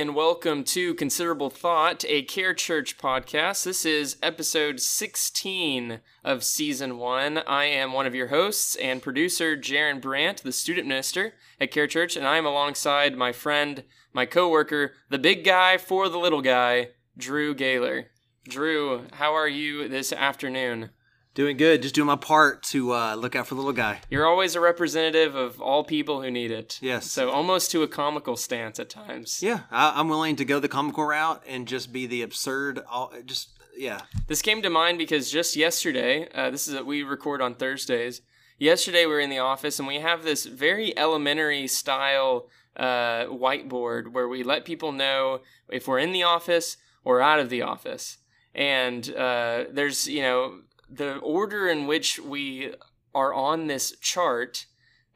and welcome to Considerable Thought, a Care Church podcast. This is episode 16 of season one. I am one of your hosts and producer, Jaron Brandt, the student minister at Care Church, and I am alongside my friend, my coworker, the big guy for the little guy, Drew Gaylor. Drew, how are you this afternoon? Doing good. Just doing my part to uh, look out for the little guy. You're always a representative of all people who need it. Yes. So almost to a comical stance at times. Yeah, I, I'm willing to go the comical route and just be the absurd. All just yeah. This came to mind because just yesterday, uh, this is a, we record on Thursdays. Yesterday we were in the office and we have this very elementary style uh, whiteboard where we let people know if we're in the office or out of the office. And uh, there's you know the order in which we are on this chart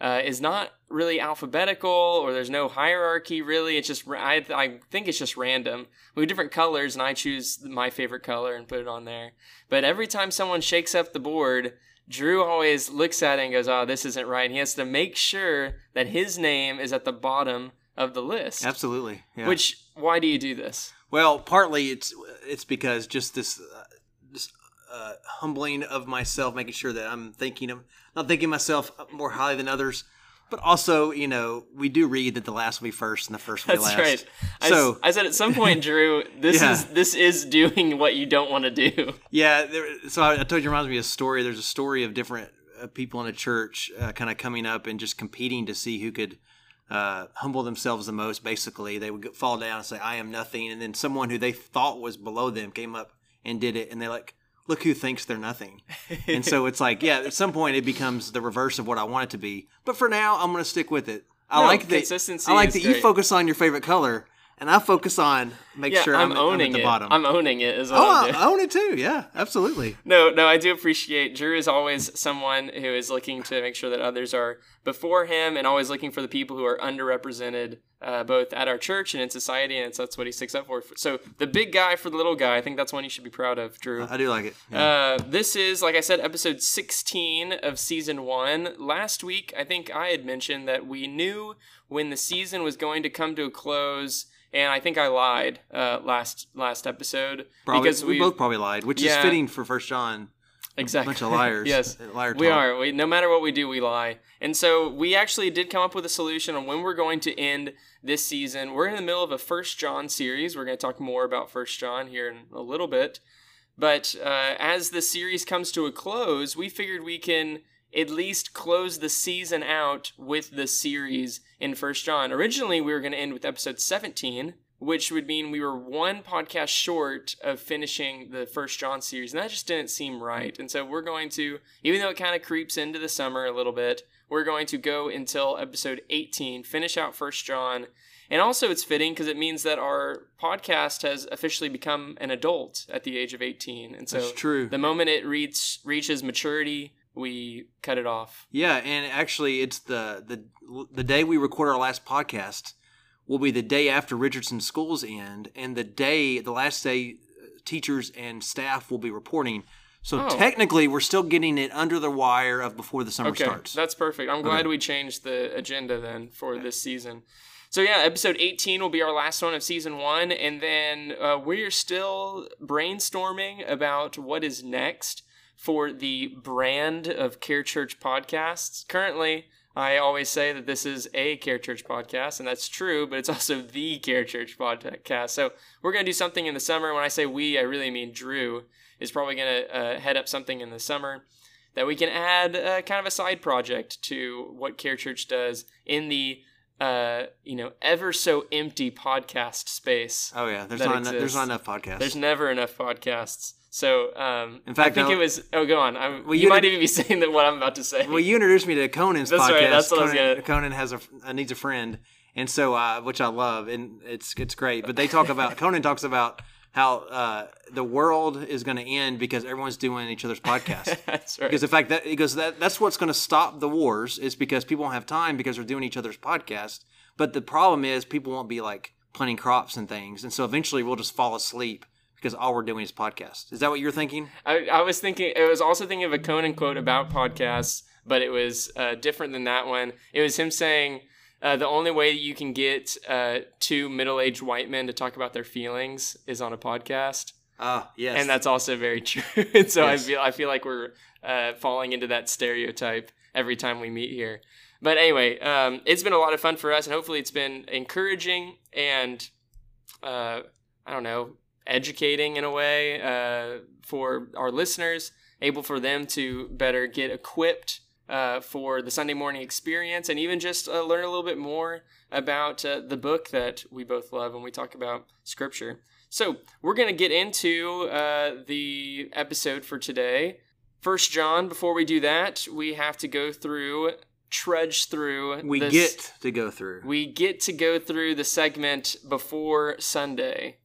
uh, is not really alphabetical or there's no hierarchy really. It's just I, I think it's just random. We have different colors and i choose my favorite color and put it on there. But every time someone shakes up the board drew always looks at it and goes oh this isn't right. And he has to make sure that his name is at the bottom of the list. Absolutely. Yeah. which why do you do this? Well, partly it's it's because just this uh, humbling of myself, making sure that I'm thinking of not thinking myself more highly than others. But also, you know, we do read that the last will be first and the first will be That's last. right. I, So s- I said at some point, Drew, this Yeah. is this is doing what you don't want to do. Yeah, there, so I, I told you it reminds me of a story. There's a story of different uh, people in a church uh, kind of coming up and just competing to see who could uh, humble themselves the most. Basically, they would fall down and say, "I am nothing," and then someone who they thought was below them came up and did it, and they're like, "Look who thinks they're nothing." and so it's like, yeah, at some point it becomes the reverse of what I want it to be. But for now, I'm going to stick with it. I No, like that. consistency I like that you focus on your favorite color, and I focus on make Yeah, sure I'm, I'm, I'm owning at the it. bottom. I'm owning it as well. oh, I own it too. Yeah, absolutely. No, no, I do appreciate Drew is always someone who is looking to make sure that others are before him and always looking for the people who are underrepresented, uh, both at our church and in society, and so that's what he sticks up for. So the big guy for the little guy, I think that's one you should be proud of, Drew. I do like it. Yeah. Uh, this is, like I said, episode 16 of season one. Last week, I think I had mentioned that we knew when the season was going to come to a close, and I think I lied uh, last last episode Probably, because we, both probably lied, which is fitting for First John. exactly a bunch of liars. yes, Liar we are. We, no matter what we do, we lie. And so we actually did come up with a solution on when we're going to end this season. We're in the middle of a First John series. We're going to talk more about First John here in a little bit. But uh, as the series comes to a close, we figured we can at least close the season out with the series in First John. Originally, we were going to end with episode 17, which would mean we were one podcast short of finishing the First John series, and that just didn't seem right. And so we're going to, even though it kind of creeps into the summer a little bit, we're going to go until episode 18, finish out First John. And also, it's fitting because it means that our podcast has officially become an adult at the age of 18. And so, That's true. the moment it reach, reaches maturity, we cut it off. Yeah, and actually, it's the the the day we record our last podcast will be the day after Richardson schools end, and the day the last day uh, teachers and staff will be reporting. So Oh. technically, we're still getting it under the wire of before the summer Okay, starts. that's perfect. I'm glad Okay. we changed the agenda then for this season. So yeah, episode 18 will be our last one of season one, and then uh, we're still brainstorming about what is next for the brand of Care Church podcasts. Currently, I always say that this is a Care Church podcast, and that's true, but it's also the Care Church podcast. So we're going to do something in the summer. When I say we, I really mean Drew is probably going to uh, head up something in the summer that we can add uh, kind of a side project to what Care Church does in the uh, you know ever so empty podcast space. oh yeah, there's not enough, there's not enough podcasts. There's never enough podcasts. So um, In fact, I think it was. Oh, go on. I'm, Well, you, you might even be saying that what I'm about to say. Well, you introduced me to Conan's That's podcast. right, that's what I was Conan, gonna- Conan has a uh, needs a friend, and so uh, which I love, and it's it's great. But they talk about Conan talks about how uh, the world is going to end because everyone's doing each other's podcast. That's right. Because in fact, that because that that's what's going to stop the wars is because people won't have time because they're doing each other's podcast. But the problem is people won't be like planting crops and things, and so eventually we'll just fall asleep because all we're doing is podcasts. Is that what you're thinking? I, I was thinking, I was also thinking of a Conan quote about podcasts, but it was uh, different than that one. It was him saying, uh, the only way you can get uh, two middle-aged white men to talk about their feelings is on a podcast. Ah, yes. and that's also very true. and so Yes. I feel I feel like we're uh, falling into that stereotype every time we meet here. But anyway, um, it's been a lot of fun for us, and hopefully, it's been encouraging and uh, I don't know, educating in a way uh, for our listeners, able for them to better get equipped uh, for the Sunday morning experience, and even just uh, learn a little bit more about uh, the book that we both love when we talk about Scripture. So we're going to get into uh, the episode for today. First John. Before we do that, we have to go through, trudge through. we this- get to go through. we get to go through the segment before Sunday.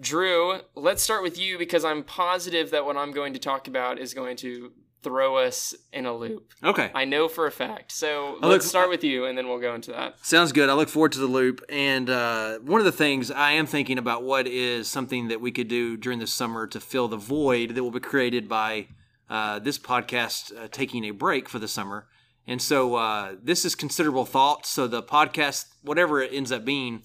Drew, let's start with you because I'm positive that what I'm going to talk about is going to throw us in a loop. okay. I know for a fact. So let's look- start with you and then we'll go into that. Sounds good. I look forward to the loop. And uh, one of the things I am thinking about what is something that we could do during the summer to fill the void that will be created by uh, this podcast uh, taking a break for the summer. And so uh, this is considerable thought. So the podcast, whatever it ends up being,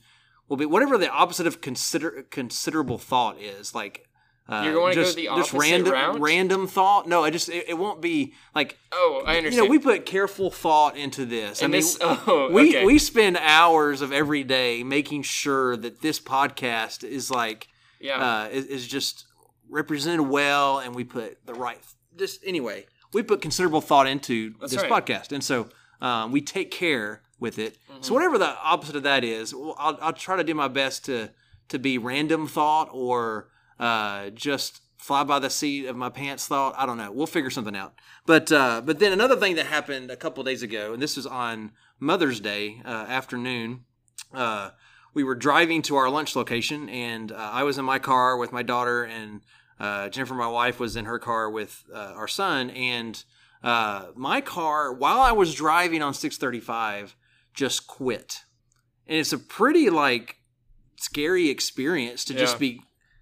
will be whatever the opposite of consider considerable thought is. Like uh, You're going to go just, the just opposite random route? random thought. No, I just it, it won't be like Oh, I understand. you know we put careful thought into this. and I mean, this, oh, we okay. we spend hours of every day making sure that this podcast is like yeah. uh, is, is just represented well, and we put the right. Just anyway, we put considerable thought into That's this right. podcast, and so um, we take care with it. Mm-hmm. So whatever the opposite of that is, I'll, I'll try to do my best to to be random thought or uh, just fly by the seat of my pants thought. I don't know. We'll figure something out. But uh, but then another thing that happened a couple days ago, and this was on Mother's Day uh, afternoon. Uh, we were driving to our lunch location, and uh, I was in my car with my daughter, and uh, Jennifer, my wife, was in her car with uh, our son. And uh, my car, while I was driving on 635, just quit. And it's a pretty like scary experience to just be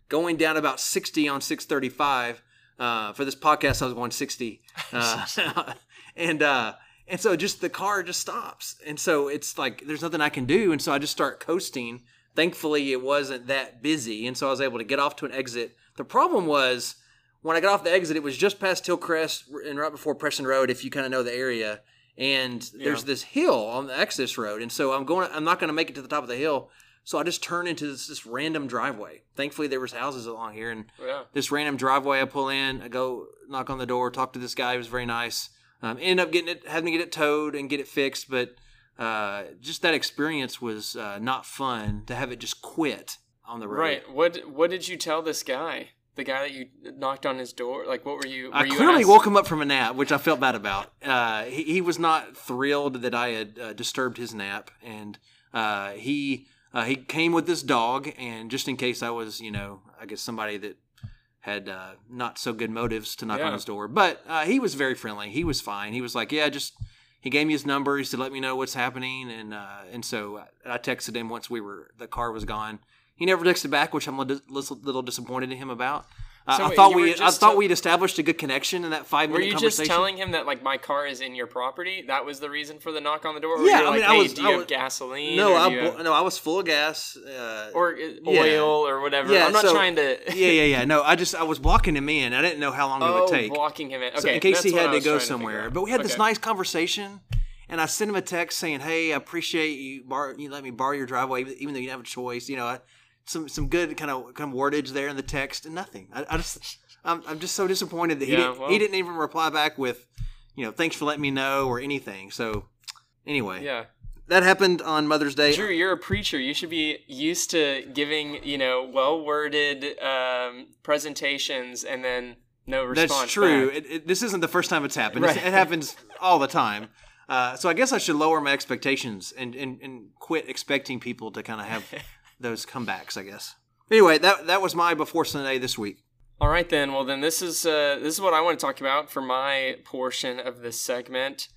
going down about 60 on 635. Uh, for this podcast, I was going 60. Uh, and uh, and so just the car just stops. And so it's like there's nothing I can do. And so I just start coasting. Thankfully, it wasn't that busy. And so I was able to get off to an exit. The problem was when I got off the exit, it was just past Hillcrest and right before Preston Road, if you kind of know the area. And there's Yeah. this hill on the Exodus Road. And so I'm going, I'm not going to make it to the top of the hill. So I just turn into this, this random driveway. Thankfully, there was houses along here. And yeah. this random driveway I pull in, I go knock on the door, talk to this guy who was very nice. Um, end up getting it, having to get it towed and get it fixed, but uh, just that experience was uh, not fun to have it just quit on the road. Right. What What did you tell this guy? The guy that you knocked on his door? Like, what were you? Were I you clearly asked- woke him up from a nap, which I felt bad about. Uh, he, he was not thrilled that I had uh, disturbed his nap, and uh, he uh, he came with this dog, and just in case I was, you know, I guess somebody that had uh, not so good motives to knock Yeah. on his door, but uh, he was very friendly. He was fine. He was like, yeah, just. He gave me his number. He said, "Let me know what's happening," and uh, and so I texted him once we were the car was gone. He never texted back, which I'm a little, little disappointed in him about. Uh, So I thought we I thought tell- we'd established a good connection in that five Were you just telling him that like my car is in your property? That was the reason for the knock on the door. Or Yeah, I mean, like, I hey, was- do you I have was- gasoline? no, I have- no, I was full of gas. Uh, or uh, Yeah. oil or whatever. Yeah, I'm not so- trying to. yeah, yeah, yeah. No, I just I was blocking him in. I didn't know how long it oh, would take. blocking him in. Okay, so in case he had to go somewhere. out. But we had this nice conversation, and I sent him a text saying, "Hey, I appreciate you. Bar- you let me borrow your driveway, even- even though you didn't have a choice. You know, I, some some good kind of kind of wordage there in the text, and nothing. I, I just I'm, I'm just so disappointed that he Yeah, didn't well- he didn't even reply back with, you know, thanks for letting me know or anything. So anyway, Yeah, that happened on Mother's Day. Drew, you're a preacher. You should be used to giving you know well worded um, presentations and then no response. That's true. It, it, this isn't the first time it's happened. It's- It happens all the time. Uh, so I guess I should lower my expectations and, and, and quit expecting people to kind of have those comebacks. I guess. Anyway, that that was my before Sunday this week. All right then. Well then, this is uh, this is what I want to talk about for my portion of this segment.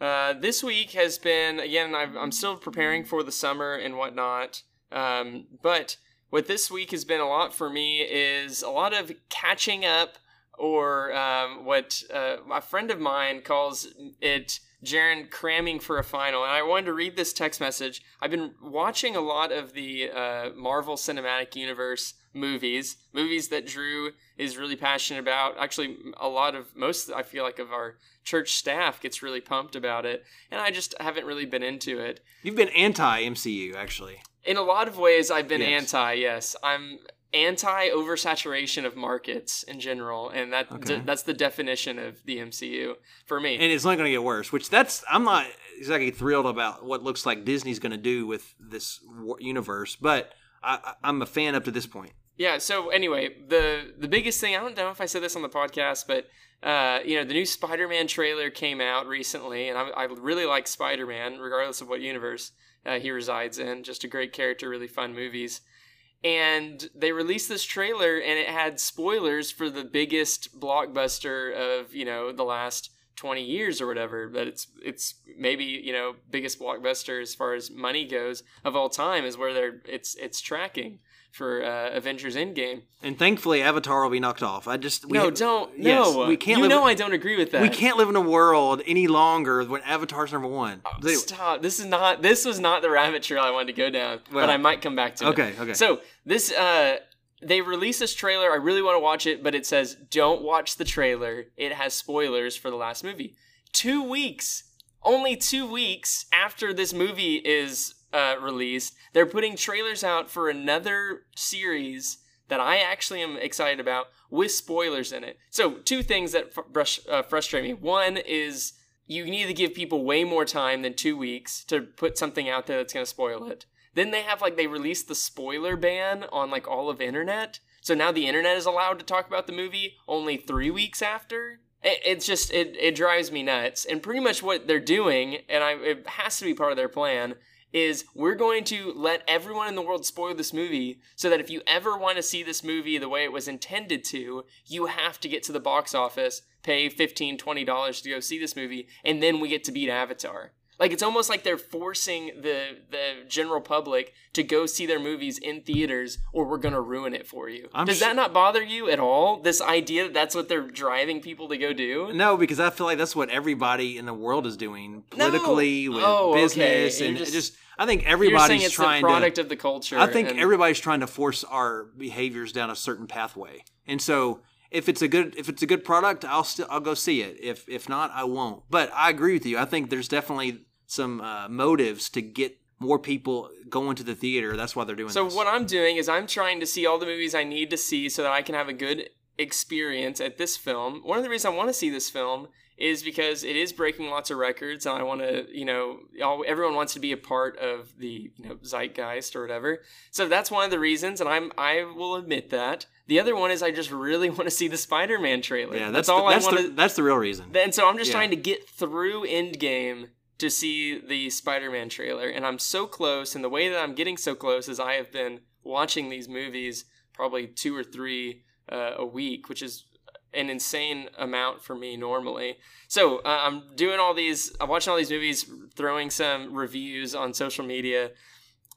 Uh, this week has been again. I've, I'm still preparing for the summer and whatnot. Um, but what this week has been a lot for me is a lot of catching up or um, what uh, a friend of mine calls it Jaron cramming for a final. And I wanted to read this text message. I've been watching a lot of the uh, Marvel Cinematic Universe movies, movies that Drew is really passionate about. Actually, a lot of most, I feel like, of our church staff gets really pumped about it. And I just haven't really been into it. You've been anti MCU, actually. In a lot of ways, I've been Yes. anti, yes. I'm anti oversaturation of markets in general. And that Okay. that's the definition of the MCU for me. and it's only going to get worse. Which that's I'm not exactly thrilled about what looks like Disney's going to do with this universe, but I, I- I'm a fan up to this point. Yeah. So anyway, the the biggest thing I don't know if I said this on the podcast, but uh, you know, the new Spider-Man trailer came out recently, and I, I really like Spider-Man, regardless of what universe uh, he resides in. Just a great character, really fun movies. And they released this trailer, and it had spoilers for the biggest blockbuster of you know the last 20 years or whatever that it's it's maybe you know biggest blockbuster as far as money goes of all time is where they're it's it's tracking for uh, Avengers Endgame. And thankfully, Avatar will be knocked off. I just we no, don't. yes, no, we can't You know I don't agree with that. We can't live in a world any longer when Avatar's number one. They- Stop. This is not. This was not the rabbit trail I wanted to go down, Well, but I might come back to it. okay, okay. So this, uh, they released this trailer. I really want to watch it, but it says don't watch the trailer. It has spoilers for the last movie. Two weeks, only two weeks after this movie is uh, released, they're putting trailers out for another series that I actually am excited about with spoilers in it. So two things that uh, frustrate me. One is you need to give people way more time than two weeks to put something out there that's going to spoil it. Then they have like they released the spoiler ban on like all of internet. So now the internet is allowed to talk about the movie only three weeks after. It, it's just it it drives me nuts. And pretty much what they're doing, and I it has to be part of their plan, is we're going to let everyone in the world spoil this movie so that if you ever want to see this movie the way it was intended to, you have to get to the box office, pay $15, $20 to go see this movie, and then we get to beat Avatar. Like it's almost like they're forcing the the general public to go see their movies in theaters, or we're gonna ruin it for you. I'm Does that not bother you at all? This idea that that's what they're driving people to go do? No, because I feel like that's what everybody in the world is doing No. politically with Oh, business You're and just- just, I think You're everybody's it's the trying product to. of the culture. I think and- everybody's trying to force our behaviors down a certain pathway, and so if it's a good if it's a good product, I'll still I'll go see it. If if not, I won't. But I agree with you. I think there's definitely some uh, motives to get more people going to the theater. That's why they're doing So this. what I'm doing is I'm trying to see all the movies I need to see so that I can have a good experience at this film. One of the reasons I want to see this film is because it is breaking lots of records and I want to, you know, all, everyone wants to be a part of the, you know, zeitgeist or whatever. So that's one of the reasons and I'm I will admit that. The other one is I just really want to see the Spider-Man trailer. yeah, that's, that's, all the, that's I want that's the real reason. and so I'm just Yeah. trying to get through Endgame to see the Spider-Man trailer, and I'm so close. And the way that I'm getting so close is I have been watching these movies probably two or three uh, a week, which is an insane amount for me normally. So uh, I'm doing all these, I'm watching all these movies, throwing some reviews on social media,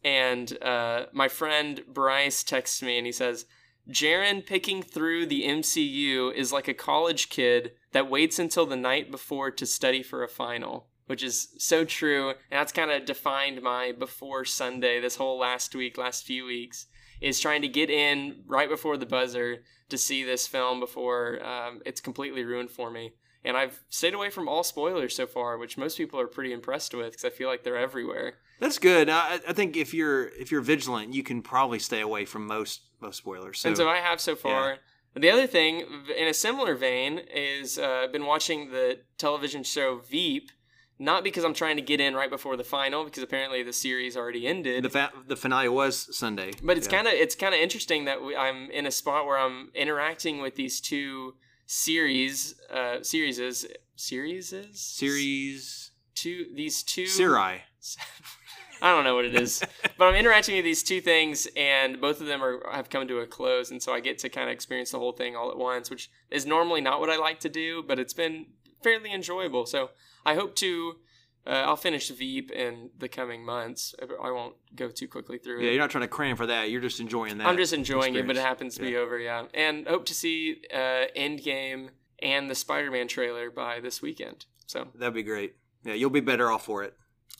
and uh, my friend Bryce texts me and he says. Jaron picking through the MCU is like a college kid that waits until the night before to study for a final, which is so true. And that's kind of defined my before Sunday this whole last week, last few weeks, is trying to get in right before the buzzer to see this film before um, it's completely ruined for me. And I've stayed away from all spoilers so far, which most people are pretty impressed with because I feel like they're everywhere. That's good. I, I think if you're if you're vigilant, you can probably stay away from most most spoilers. So, and so I have so far. The other thing, in a similar vein, is uh, I've been watching the television show Veep. Not because I'm trying to get in right before the final, because apparently the series already ended. the fa- the finale was Sunday, but it's Yeah. kind of it's kind of interesting that we, I'm in a spot where I'm interacting with these two series, uh, series is series two these two Sirai. I don't know what it is, but I'm interacting with these two things, and both of them are have come to a close, and so I get to kind of experience the whole thing all at once, which is normally not what I like to do, but it's been fairly enjoyable. So I hope to Uh, I'll finish Veep in the coming months. I won't go too quickly through it. Yeah, you're not trying to cram for that. You're just enjoying that. I'm just enjoying it, but it happens to be over, yeah. And hope to see uh, Endgame and the Spider-Man trailer by this weekend. So, That'd be great. Yeah, you'll be better off for it.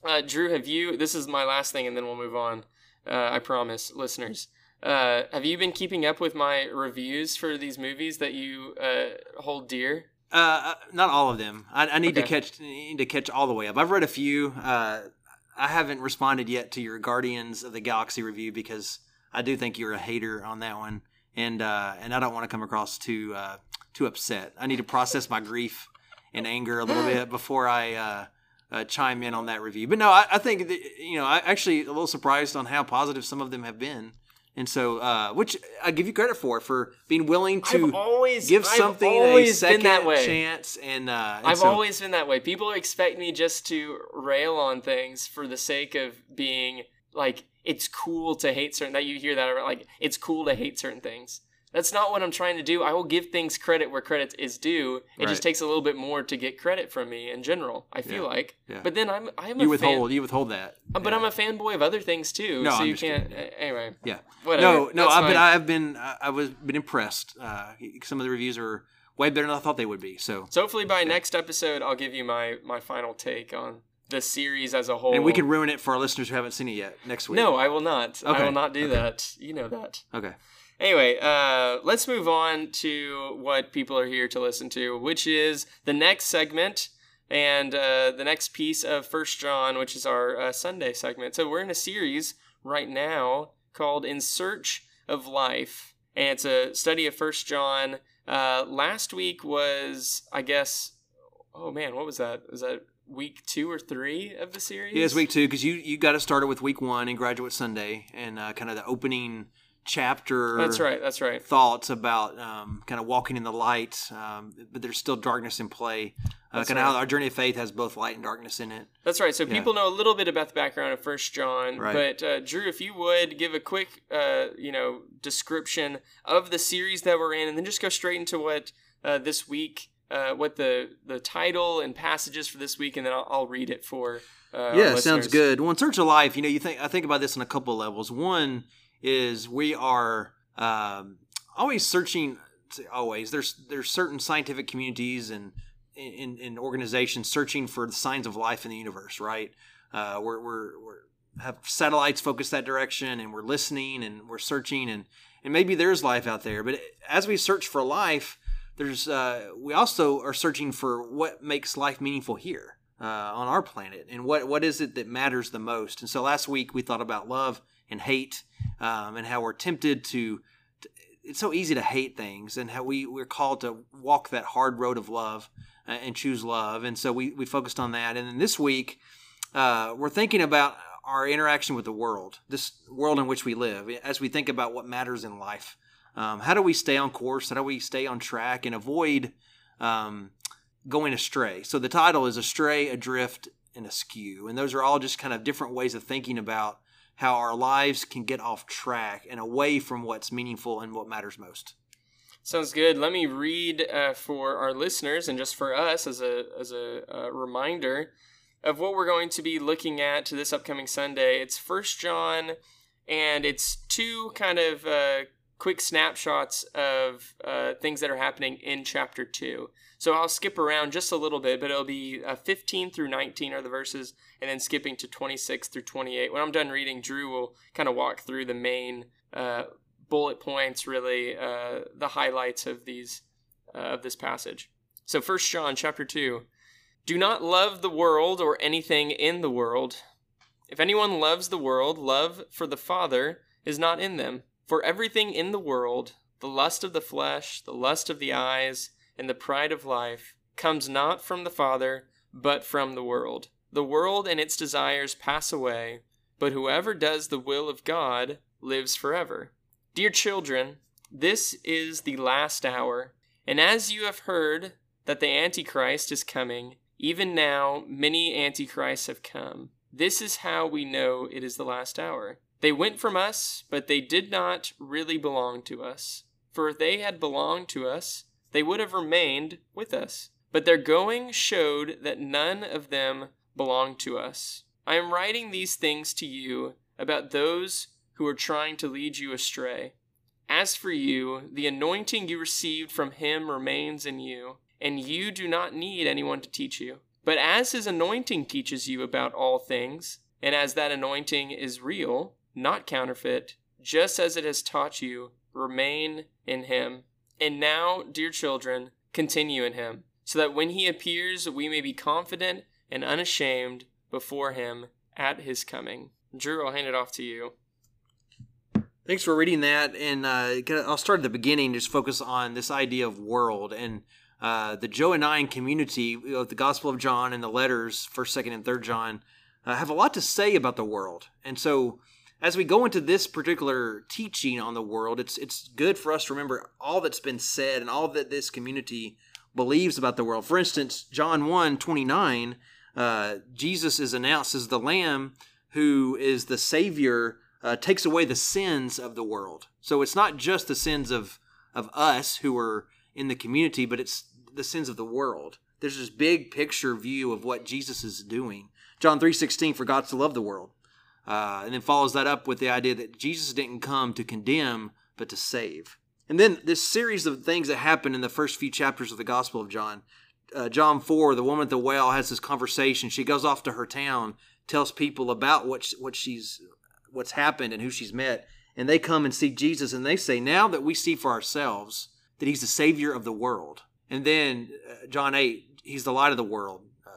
uh, Drew, have you? This is my last thing, and then we'll move on. Uh, I promise, listeners. Uh, have you been keeping up with my reviews for these movies that you uh, hold dear? Uh, not all of them. I, I need to catch need to catch all the way up. I've read a few. Uh, I haven't responded yet to your Guardians of the Galaxy review because I do think you're a hater on that one, and uh, and I don't want to come across too uh, too upset. I need to process my grief and anger a little bit before I uh, uh, chime in on that review. But no, I, I think that, you know I actually a little surprised on how positive some of them have been, and so uh, which I give you credit for for being willing to I've always give I've something always a second been that way. chance and, uh, and I've so- always been that way. People expect me just to rail on things for the sake of being like it's cool to hate certain that you hear that like it's cool to hate certain things. That's not what I'm trying to do. I will give things credit where credit is due. It Right. just takes a little bit more to get credit from me in general. I feel Yeah. like. Yeah. But then I'm I'm you a fan, withhold you withhold that uh, but Yeah. I'm a fanboy of other things too. No, so I you can't. anyway. yeah Whatever. no no I, but fine. I've been I, was been impressed uh, some of the reviews are way better than I thought they would be so So hopefully by next episode I'll give you my my final take on the series as a whole. and we can ruin it for our listeners who haven't seen it yet next week No, I will not. I will not do okay. that. You know that. okay Anyway, uh, let's move on to what people are here to listen to, which is the next segment and uh, the next piece of First John, which is our uh, Sunday segment. So we're in a series right now called "In Search of Life," and it's a study of First John. Uh, last week was, I guess, oh man, what was that? Was that week two or three of the series? yeah it's week two because you you got it with week one and graduate Sunday and uh, kind of the opening chapter That's right. That's right. thoughts about um, kind of walking in the light, um, but there's still darkness in play. Uh, kind of right. how our journey of faith has both light and darkness in it. That's right. So Yeah. people know a little bit about the background of First John, Right. but uh, Drew, if you would give a quick, uh, you know, description of the series that we're in, and then just go straight into what uh, this week, uh, what the the title and passages for this week, and then I'll, I'll read it for. Uh, yeah, sounds good. Well, in search of life, you know, you think I think about this on a couple of levels. One is we are um, always searching. Always there's there's certain scientific communities and in, in organizations searching for the signs of life in the universe. Right? Uh, we're we're, we're have satellites focused that direction, and we're listening and we're searching, and and maybe there's life out there. But as we search for life, there's uh, we also are searching for what makes life meaningful here uh, on our planet and what what is it that matters the most and so last week we thought about love and hate um, and how we're tempted to, to it's so easy to hate things and how we we're called to walk that hard road of love uh, and choose love and so we we focused on that and then this week uh, we're thinking about our interaction with the world this world in which we live as we think about what matters in life um, how do we stay on course how do we stay on track and avoid um, going astray. So the title is Astray, Adrift, and Askew. And those are all just kind of different ways of thinking about how our lives can get off track and away from what's meaningful and what matters most. Sounds good. Let me read uh, for our listeners and just for us as a as a uh, reminder of what we're going to be looking at to this upcoming Sunday. It's First John, and it's two kind of uh, quick snapshots of uh, things that are happening in chapter two. So I'll skip around just a little bit, but it'll be uh, 15 through 19 are the verses, and then skipping to 26 through 28. When I'm done reading, Drew will kind of walk through the main uh, bullet points, really uh, the highlights of these uh, of this passage. So, First John chapter two: Do not love the world or anything in the world. If anyone loves the world, love for the Father is not in them. For everything in the world, the lust of the flesh, the lust of the eyes, and the pride of life, comes not from the Father, but from the world. The world and its desires pass away, but whoever does the will of God lives forever. Dear children, this is the last hour, and as you have heard that the Antichrist is coming, even now many Antichrists have come. This is how we know it is the last hour. They went from us, but they did not really belong to us. For if they had belonged to us, they would have remained with us. But their going showed that none of them belonged to us. I am writing these things to you about those who are trying to lead you astray. As for you, the anointing you received from him remains in you, and you do not need anyone to teach you. But as his anointing teaches you about all things, and as that anointing is real, not counterfeit, just as it has taught you, remain in him. And now, dear children, continue in him, so that when he appears, we may be confident and unashamed before him at his coming. Drew, I'll hand it off to you. Thanks for reading that, and uh, I'll start at the beginning. Just focus on this idea of world and uh, the Johannine community of the Gospel of John and the letters, First, Second, and Third John, uh, have a lot to say about the world. And so, as we go into this particular teaching on the world, it's it's good for us to remember all that's been said and all that this community believes about the world. For instance, John 1, 29, uh, Jesus is announced as the Lamb who is the Savior uh, takes away the sins of the world. So it's not just the sins of of us who are in the community, but it's the sins of the world. There's this big picture view of what Jesus is doing. John three sixteen, for God to love the world, uh, and then follows that up with the idea that Jesus didn't come to condemn, but to save. And then this series of things that happen in the first few chapters of the Gospel of John. Uh, John 4, the woman at the well has this conversation. She goes off to her town, tells people about what, what she's what's happened and who she's met. And they come and see Jesus and they say, now that we see for ourselves that he's the Savior of the world. And then uh, John 8, he's the light of the world. Uh,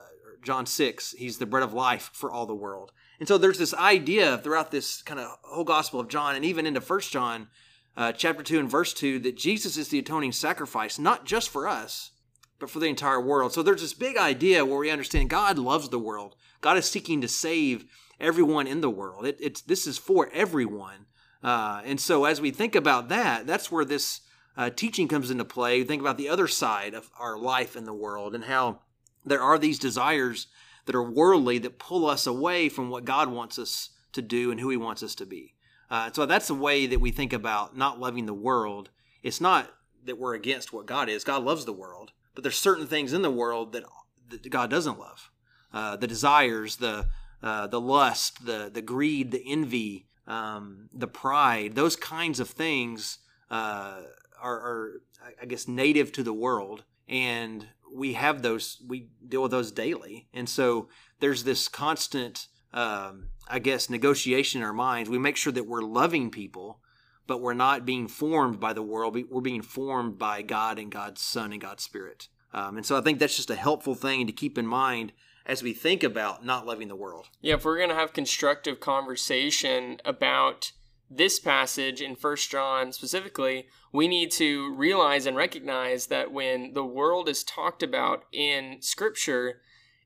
John 6, he's the bread of life for all the world. And so there's this idea throughout this kind of whole Gospel of John and even into First John uh, chapter 2 and verse 2 that Jesus is the atoning sacrifice, not just for us, but for the entire world. So there's this big idea where we understand God loves the world. God is seeking to save everyone in the world. It, it's this is for everyone. Uh, and so as we think about that, that's where this uh, teaching comes into play. Think about the other side of our life in the world and how there are these desires that are worldly that pull us away from what God wants us to do and who He wants us to be. Uh, so that's the way that we think about not loving the world. It's not that we're against what God is. God loves the world, but there's certain things in the world that, that God doesn't love. Uh, the desires, the uh, the lust, the the greed, the envy, um, the pride, those kinds of things uh, are, are, I guess, native to the world, and we have those. We deal with those daily, and so there's this constant, um, I guess, negotiation in our minds. We make sure that we're loving people, but we're not being formed by the world. We're being formed by God and God's Son and God's Spirit. Um, and so I think that's just a helpful thing to keep in mind as we think about not loving the world. Yeah, if we're going to have constructive conversation about this passage in First John specifically, we need to realize and recognize that when the world is talked about in Scripture,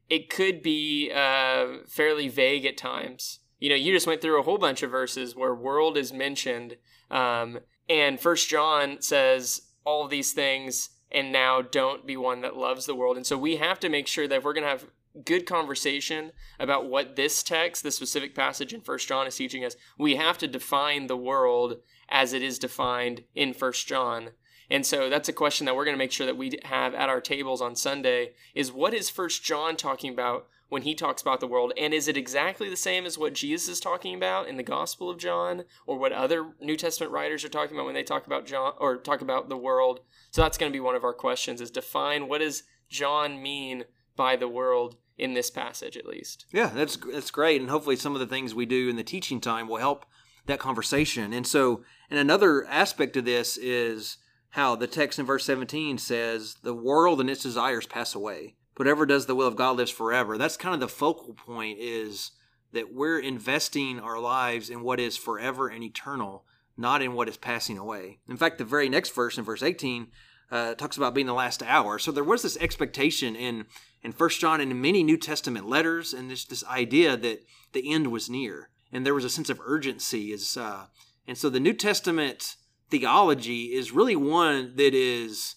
it could be uh, fairly vague at times. You know, you just went through a whole bunch of verses where world is mentioned, um, and First John says all these things, and now don't be one that loves the world. And so we have to make sure that if we're going to have good conversation about what this text, this specific passage in First John is teaching us, we have to define the world as it is defined in First John. And so that's a question that we're going to make sure that we have at our tables on Sunday is what is First John talking about when he talks about the world and is it exactly the same as what Jesus is talking about in the Gospel of John or what other New Testament writers are talking about when they talk about John or talk about the world? So that's going to be one of our questions is define what does John mean by the world in this passage at least. Yeah, that's that's great, and hopefully some of the things we do in the teaching time will help that conversation. And so, and another aspect of this is how the text in verse 17 says, "The world and its desires pass away. but Whatever does the will of God lives forever." That's kind of the focal point is that we're investing our lives in what is forever and eternal, not in what is passing away. In fact, the very next verse in verse 18 uh, talks about being the last hour. So there was this expectation in in First John and in many New Testament letters, and this this idea that the end was near, and there was a sense of urgency. Is uh, and so the New Testament theology is really one that is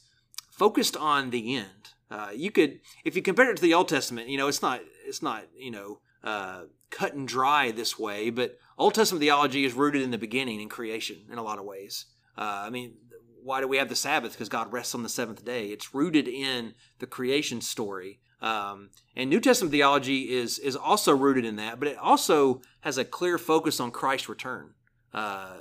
focused on the end. Uh, you could, if you compare it to the Old Testament, you know, it's not it's not you know uh, cut and dry this way, but Old Testament theology is rooted in the beginning in creation in a lot of ways. Uh, I mean, why do we have the Sabbath? Because God rests on the seventh day. It's rooted in the creation story. Um, and New Testament theology is is also rooted in that, but it also has a clear focus on Christ's return. Uh,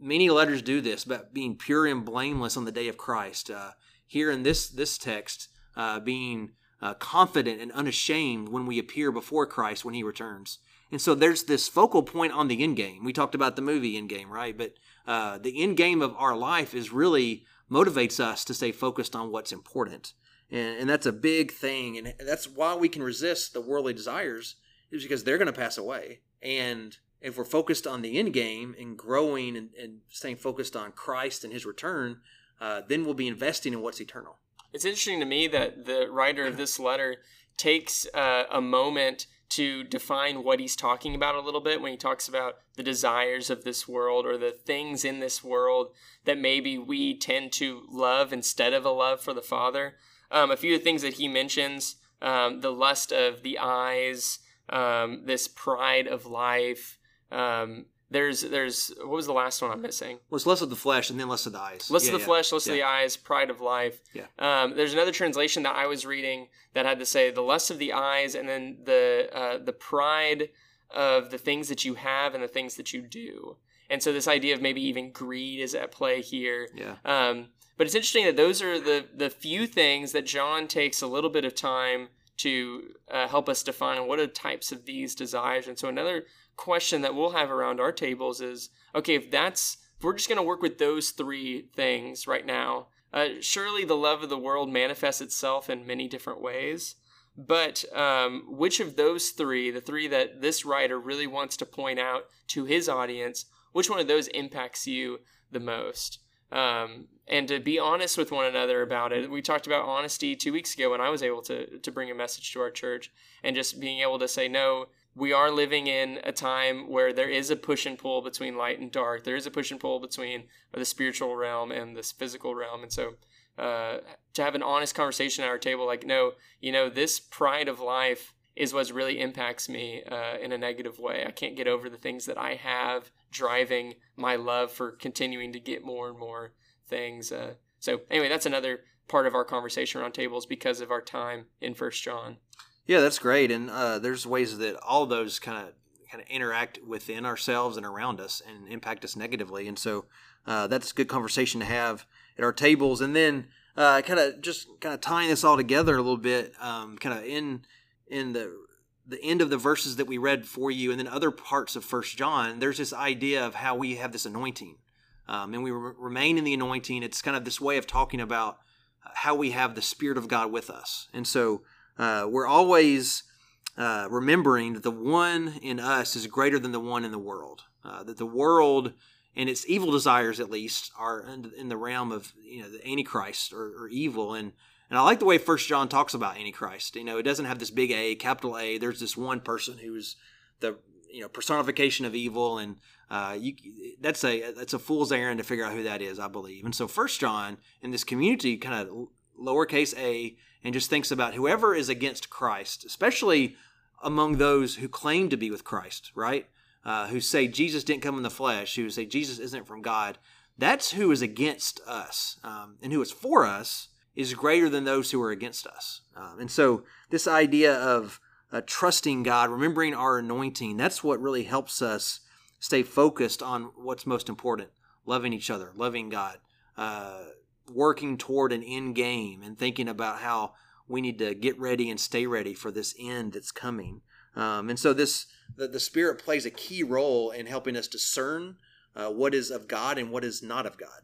many letters do this about being pure and blameless on the day of Christ. Uh, here in this this text, uh, being uh, confident and unashamed when we appear before Christ when He returns. And so there's this focal point on the end game. We talked about the movie end game, right? But uh, the end game of our life is really motivates us to stay focused on what's important. And, and that's a big thing. And that's why we can resist the worldly desires, is because they're going to pass away. And if we're focused on the end game and growing and, and staying focused on Christ and his return, uh, then we'll be investing in what's eternal. It's interesting to me that the writer of this letter takes uh, a moment to define what he's talking about a little bit when he talks about the desires of this world or the things in this world that maybe we tend to love instead of a love for the Father. Um, a few of the things that he mentions um, the lust of the eyes, um, this pride of life. There's there's what was the last one I'm missing? Well, it's lust of the flesh and then lust of the eyes. Lust Yeah, of the yeah. flesh, lust of the eyes, pride of life. Yeah. Um, there's another translation that I was reading that had to say the lust of the eyes and then the uh, the pride of the things that you have and the things that you do. And so this idea of maybe even greed is at play here. Yeah. Um, but it's interesting that those are the the few things that John takes a little bit of time to uh, help us define what are the types of these desires. And so another question that we'll have around our tables is, okay, if that's if we're just going to work with those three things right now, uh, surely the love of the world manifests itself in many different ways. But um, which of those three, the three that this writer really wants to point out to his audience, which one of those impacts you the most? um, and to be honest with one another about it. We talked about honesty two weeks ago when I was able to to bring a message to our church, and just being able to say no. We are living in a time where there is a push and pull between light and dark. There is a push and pull between the spiritual realm and this physical realm, and so uh, to have an honest conversation at our table, like, no, you know, this pride of life is what really impacts me uh, in a negative way. I can't get over the things that I have driving my love for continuing to get more and more things. Uh, so anyway, that's another part of our conversation around tables because of our time in First John. Yeah, that's great. And uh, there's ways that all those kind of kind of interact within ourselves and around us and impact us negatively. And so uh, that's a good conversation to have at our tables. And then uh, kind of just kind of tying this all together a little bit, um, kind of in in the the end of the verses that we read for you, and then other parts of First John. There's this idea of how we have this anointing, um, and we re- remain in the anointing. It's kind of this way of talking about how we have the Spirit of God with us, and so uh, we're always uh, remembering that the one in us is greater than the one in the world. Uh, that the world and its evil desires, at least, are in, the realm of you know the Antichrist or, or evil. And and I like the way First John talks about Antichrist. You know, it doesn't have this big A, capital A. There's this one person who's the you know personification of evil, and uh, you that's a that's a fool's errand to figure out who that is. I believe. And so First John in this community kind of lowercase a and just thinks about whoever is against Christ, especially among those who claim to be with Christ, right? Uh, who say Jesus didn't come in the flesh, who say Jesus isn't from God. That's who is against us, um, and who is for us is greater than those who are against us. Um, and so, this idea of uh, trusting God, remembering our anointing, that's what really helps us stay focused on what's most important loving each other, loving God, uh, working toward an end game, and thinking about how we need to get ready and stay ready for this end that's coming. Um, and so, this the, the Spirit plays a key role in helping us discern uh, what is of God and what is not of God.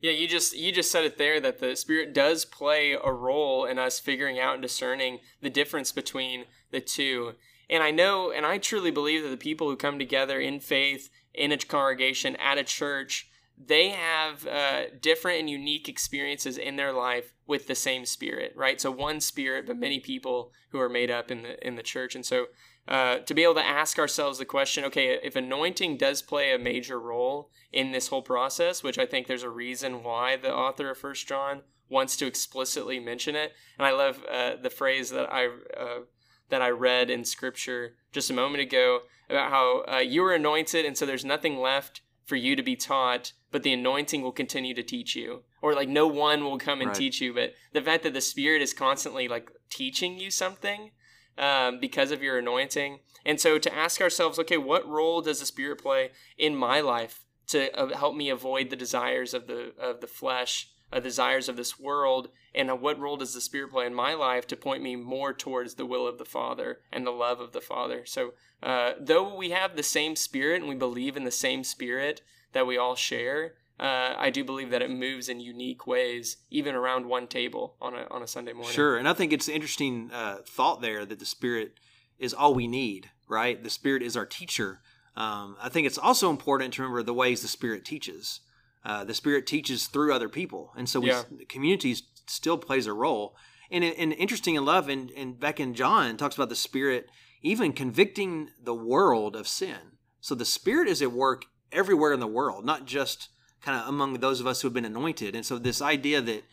Yeah, you just you just said it there that the spirit does play a role in us figuring out and discerning the difference between the two. And I know and I truly believe that the people who come together in faith in a congregation at a church, they have uh, different and unique experiences in their life with the same spirit, right? So one spirit, but many people who are made up in the in the church. And so uh, to be able to ask ourselves the question, okay, if anointing does play a major role in this whole process, which I think there's a reason why the author of First John wants to explicitly mention it, and I love uh, the phrase that I uh, that I read in Scripture just a moment ago about how uh, you were anointed, and so there's nothing left for you to be taught but the anointing will continue to teach you. Or like no one will come and Right. teach you, but the fact that the Spirit is constantly like teaching you something um, because of your anointing. And so to ask ourselves, okay, what role does the Spirit play in my life to uh, help me avoid the desires of the of the flesh, uh, desires of this world, and uh, what role does the Spirit play in my life to point me more towards the will of the Father and the love of the Father? So uh, though we have the same Spirit and we believe in the same Spirit that we all share. Uh, I do believe that it moves in unique ways, even around one table on a on a Sunday morning. Sure, and I think it's an interesting uh, thought there that the Spirit is all we need, right? The Spirit is our teacher. Um, I think it's also important to remember the ways the Spirit teaches. Uh, the Spirit teaches through other people, and so we, Yeah. the community still plays a role. And, and interesting enough, and, and back in John talks about the Spirit even convicting the world of sin. So the Spirit is at work everywhere in the world, not just kind of among those of us who have been anointed. And so this idea that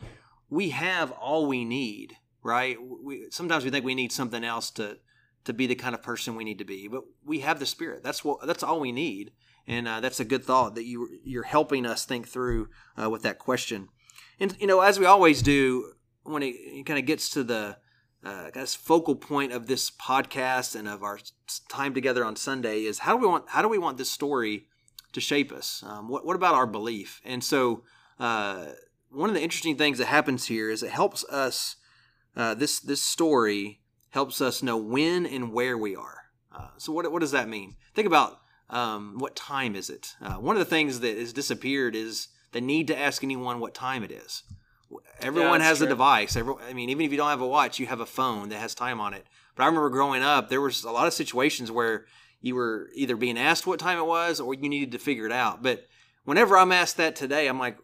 we have all we need, right? We sometimes we think we need something else to to be the kind of person we need to be, but we have the Spirit. That's what that's all we need, and uh, that's a good thought that you you're helping us think through uh, with that question. And you know, as we always do, when it, it kind of gets to the uh, I guess focal point of this podcast and of our time together on Sunday is how do we want how do we want this story to shape us? Um, what what about our belief? And so uh, one of the interesting things that happens here is it helps us. Uh, this this story helps us know when and where we are. Uh, so what what does that mean? Think about um, what time is it? Uh, one of the things that has disappeared is the need to ask anyone what time it is. Everyone that's has a device. Every, I mean, even if you don't have a watch, you have a phone that has time on it. But I remember growing up, there was a lot of situations where you were either being asked what time it was or you needed to figure it out. But whenever I'm asked that today, I'm like,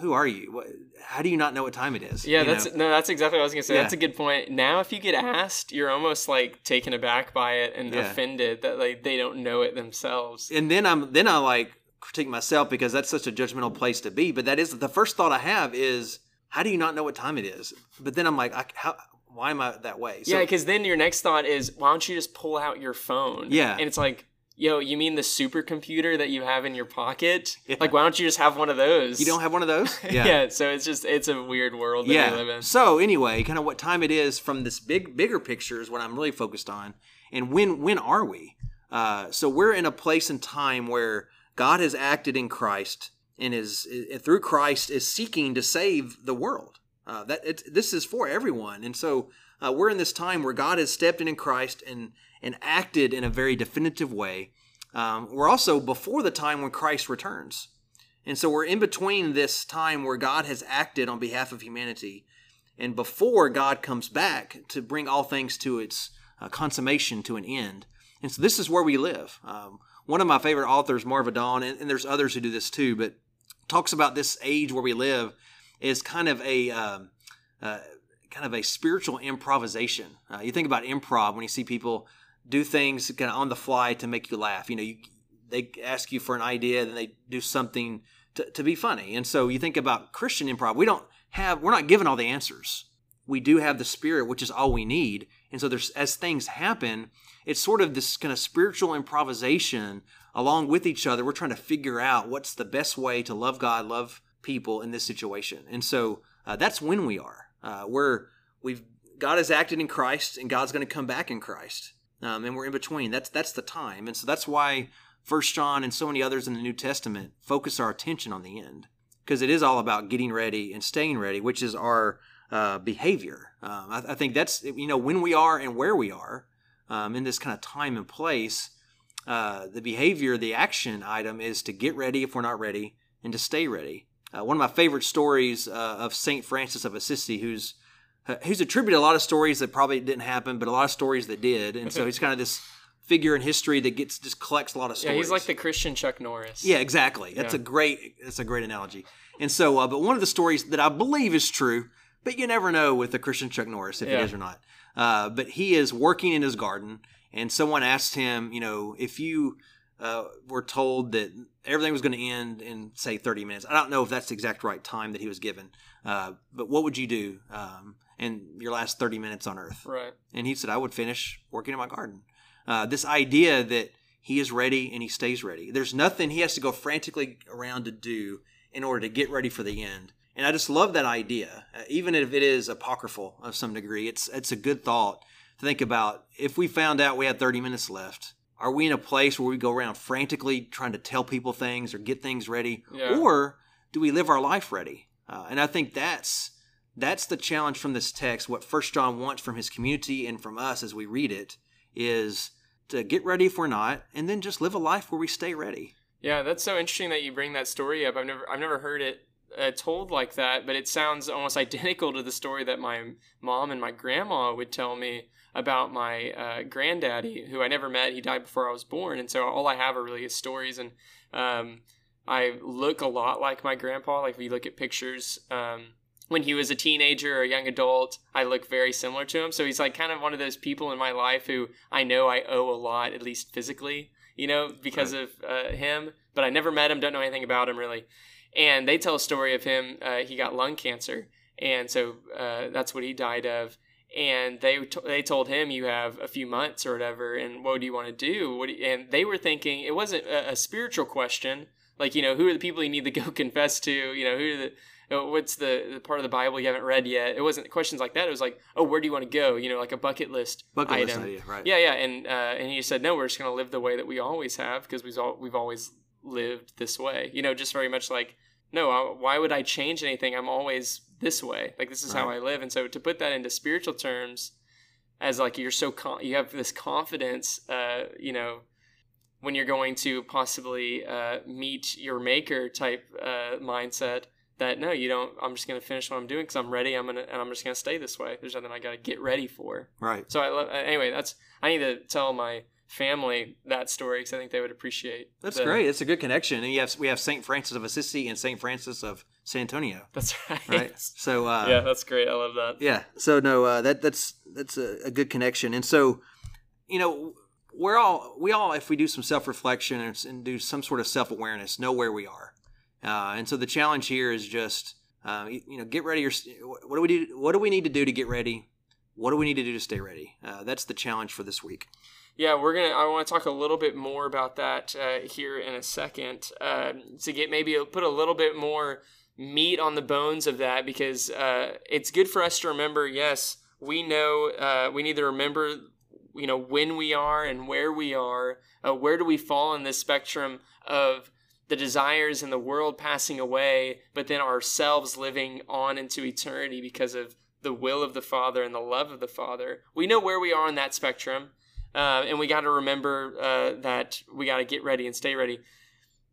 "Who are you? What, how do you not know what time it is?" Yeah, You that's know? no, that's exactly what I was gonna say. Yeah. That's a good point. Now, if you get asked, you're almost like taken aback by it and Yeah. offended that like they don't know it themselves. and then I'm then I like critique myself because that's such a judgmental place to be. But that is the first thought I have is how do you not know what time it is? But then I'm like, I, how? Why am I that way? yeah, because then your next thought is, why don't you just pull out your phone? Yeah. and it's like, yo, you mean the supercomputer that you have in your pocket? Yeah. Like, why don't you just have one of those? you don't have one of those. Yeah. so it's just it's a weird world that we live yeah. in. So anyway, kind of what time it is from this big bigger picture is what I'm really focused on, and when when are we? Uh, so we're in a place and time where God has acted in Christ and is through Christ is seeking to save the world. Uh, that it, this is for everyone, and so uh, we're in this time where God has stepped in in Christ and and acted in a very definitive way. Um, we're also before the time when Christ returns. And so we're in between this time where God has acted on behalf of humanity and before God comes back to bring all things to its uh, consummation, to an end. And so this is where we live. Um, one of my favorite authors, Marva Dawn, and, and there's others who do this too, but talks about this age where we live is kind of a um, uh, kind of a spiritual improvisation. Uh, you think about improv when you see people do things kind of on the fly to make you laugh. You know, you, they ask you for an idea, then they do something to, to be funny. And so you think about Christian improv. We don't have, we're not given all the answers. We do have the Spirit, which is all we need. And so there's as things happen, it's sort of this kind of spiritual improvisation along with each other. We're trying to figure out what's the best way to love God, love people in this situation. And so uh, that's when we are. Uh, we're we've God has acted in Christ, and God's going to come back in Christ, um, and we're in between. That's that's the time, and so that's why First John and so many others in the New Testament focus our attention on the end, because it is all about getting ready and staying ready, which is our uh, behavior. Um, I, I think that's you know when we are and where we are um, in this kind of time and place. Uh, the behavior, the action item is to get ready if we're not ready, and to stay ready. Uh, one of my favorite stories uh, of Saint Francis of Assisi, who's uh, who's attributed a lot of stories that probably didn't happen, but a lot of stories that did, and so he's kind of this figure in history that gets just collects a lot of stories. Yeah, he's like the Christian Chuck Norris. Yeah, exactly. That's Yeah. a great that's a great analogy. And so, uh, but one of the stories that I believe is true, but you never know with the Christian Chuck Norris if Yeah. it is or not. Uh, but he is working in his garden, and someone asked him, you know, if you uh, were told that everything was going to end in say 30 minutes. I don't know if that's the exact right time that he was given, uh, but what would you do um, in your last 30 minutes on Earth? Right. And he said, I would finish working in my garden. Uh, this idea that he is ready and he stays ready. There's nothing he has to go frantically around to do in order to get ready for the end. And I just love that idea, uh, even if it is apocryphal of some degree. It's it's a good thought to think about. If we found out we had 30 minutes left, are we in a place where we go around frantically trying to tell people things or get things ready, Yeah. or do we live our life ready? Uh, and I think that's that's the challenge from this text. What First John wants from his community and from us as we read it is to get ready if we're not, and then just live a life where we stay ready. Yeah, that's so interesting that you bring that story up. I've never I've never heard it uh, told like that, but it sounds almost identical to the story that my mom and my grandma would tell me about my uh, granddaddy, who I never met. He died before I was born, and so all I have are really his stories. And um, I look a lot like my grandpa. Like if you look at pictures. Um, when he was a teenager or a young adult, I look very similar to him. So he's like kind of one of those people in my life who I know I owe a lot, at least physically, you know, because of uh, him. But I never met him, don't know anything about him really. And they tell a story of him. Uh, he got lung cancer, and so uh, that's what he died of. And they t- they told him you have a few months or whatever, and what do you want to do? What do you-" and they were thinking it wasn't a, a spiritual question, like you know who are the people you need to go confess to, you know who are the uh, what's the, the part of the Bible you haven't read yet? It wasn't questions like that. It was like, oh, where do you want to go? You know, like a bucket list Bucket item. list idea, right? Yeah, yeah, and uh, and he said, no, we're just going to live the way that we always have because we've all, we've always lived this way. You know, just very much like, no, I, why would I change anything? I'm always this way. Like this is how I live. And so to put that into spiritual terms, as like you're so con- you have this confidence, uh, you know, when you're going to possibly uh, meet your maker type uh, mindset that no you don't i'm just to finish what i'm doing because i'm ready i'm to and i'm just to stay this way there's nothing i got to get ready for Right. so i love anyway that's i need to tell my family that story because i think they would appreciate That's the- great. It's a good connection. And you have we have Saint Francis of Assisi and Saint Francis of San Antonio, that's right, right? So uh, yeah that's great i love that yeah. So no, uh, that that's that's a, a good connection. And so, you know, we're all we all if we do some self reflection and, and do some sort of self awareness, know where we are. Uh, and so the challenge here is just uh, you, you know get ready. Your, what do we do? What do we need to do to get ready? What do we need to do to stay ready? Uh, that's the challenge for this week. Yeah, we're gonna. I want to talk a little bit more about that uh, here in a second um, to get maybe put a little bit more meat on the bones of that because uh, it's good for us to remember. Yes, we know uh, we need to remember, you know, when we are and where we are. Uh, where do we fall in this spectrum of the desires in the world passing away, but then ourselves living on into eternity because of the will of the Father and the love of the Father. We know where we are on that spectrum. Uh, and we got to remember uh, that we got to get ready and stay ready.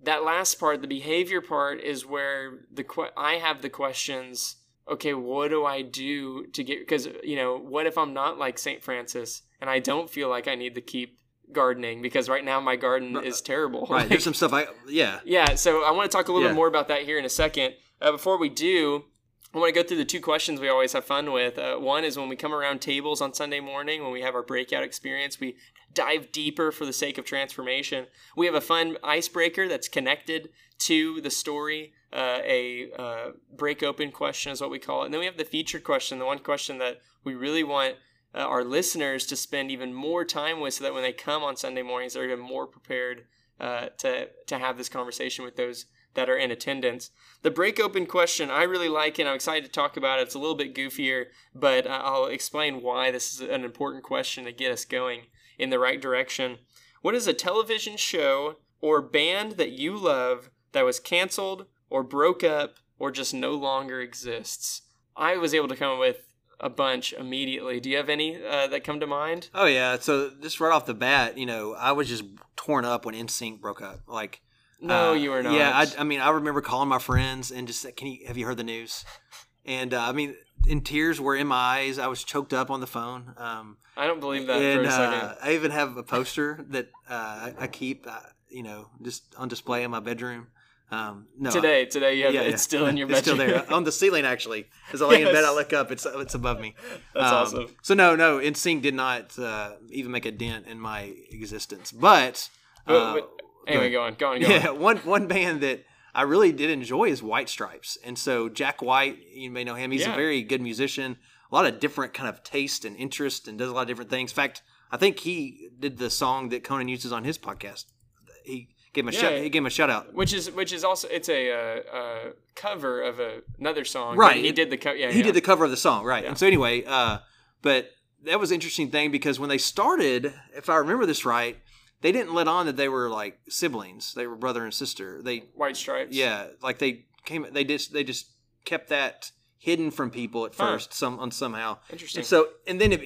That last part, the behavior part, is where the que- I have the questions. Okay, what do I do to get? Because you know, what if I'm not like Saint Francis and I don't feel like I need to keep gardening because right now my garden is terrible. Right. Like- There's some stuff I yeah. yeah, so I want to talk a little Yeah. bit more about that here in a second. Uh, before we do, I want to go through the two questions we always have fun with. Uh, one is when we come around tables on Sunday morning, when we have our breakout experience, we dive deeper for the sake of transformation. We have a fun icebreaker that's connected to the story. Uh, a uh, break open question is what we call it. And then we have the featured question, the one question that we really want uh, our listeners to spend even more time with so that when they come on Sunday mornings, they're even more prepared uh, to, to have this conversation with those that are in attendance. The break open question, I really like it. I'm excited to talk about it. It's a little bit goofier, but I'll explain why this is an important question to get us going in the right direction. What is a television show or band that you love that was canceled or broke up or just no longer exists? I was able to come up with a bunch immediately. Do you have any uh, that come to mind? Oh yeah. So just right off the bat, you know, I was just torn up when NSYNC broke up. Like No, uh, you were not. Yeah, I, I mean, I remember calling my friends and just said, "Can you have you heard the news?" And uh, I mean, and tears were in my eyes. I was choked up on the phone. Um, I don't believe that for and a second. uh, I even have a poster that uh, I, I keep, uh, you know, just on display in my bedroom. Um, no, today, today you have yeah, it's yeah. still in your bedroom. It's still there on the ceiling. Actually, as I lay in bed, I look up. It's it's above me. That's Um, awesome. So no, no, NSYNC did not uh, even make a dent in my existence. But But- uh, but- anyway, go on, go on, go on. yeah, one one band that I really did enjoy is White Stripes, and so Jack White, you may know him. He's Yeah. a very good musician. a lot of different kind of taste and interest and does a lot of different things. In fact, I think he did the song that Conan uses on his podcast. He gave him a Yeah, shout. He gave him a shout out. which is which is also it's a uh, uh, cover of a, another song. Right. He did the co- yeah. he yeah. did the cover of the song, right? And so anyway, uh, but that was an interesting thing because when they started, if I remember this right, they didn't let on that they were like siblings. They were brother and sister. They White Stripes. yeah, like they came. They just they just kept that hidden from people at Huh. first, some on somehow. Interesting. And so and then it,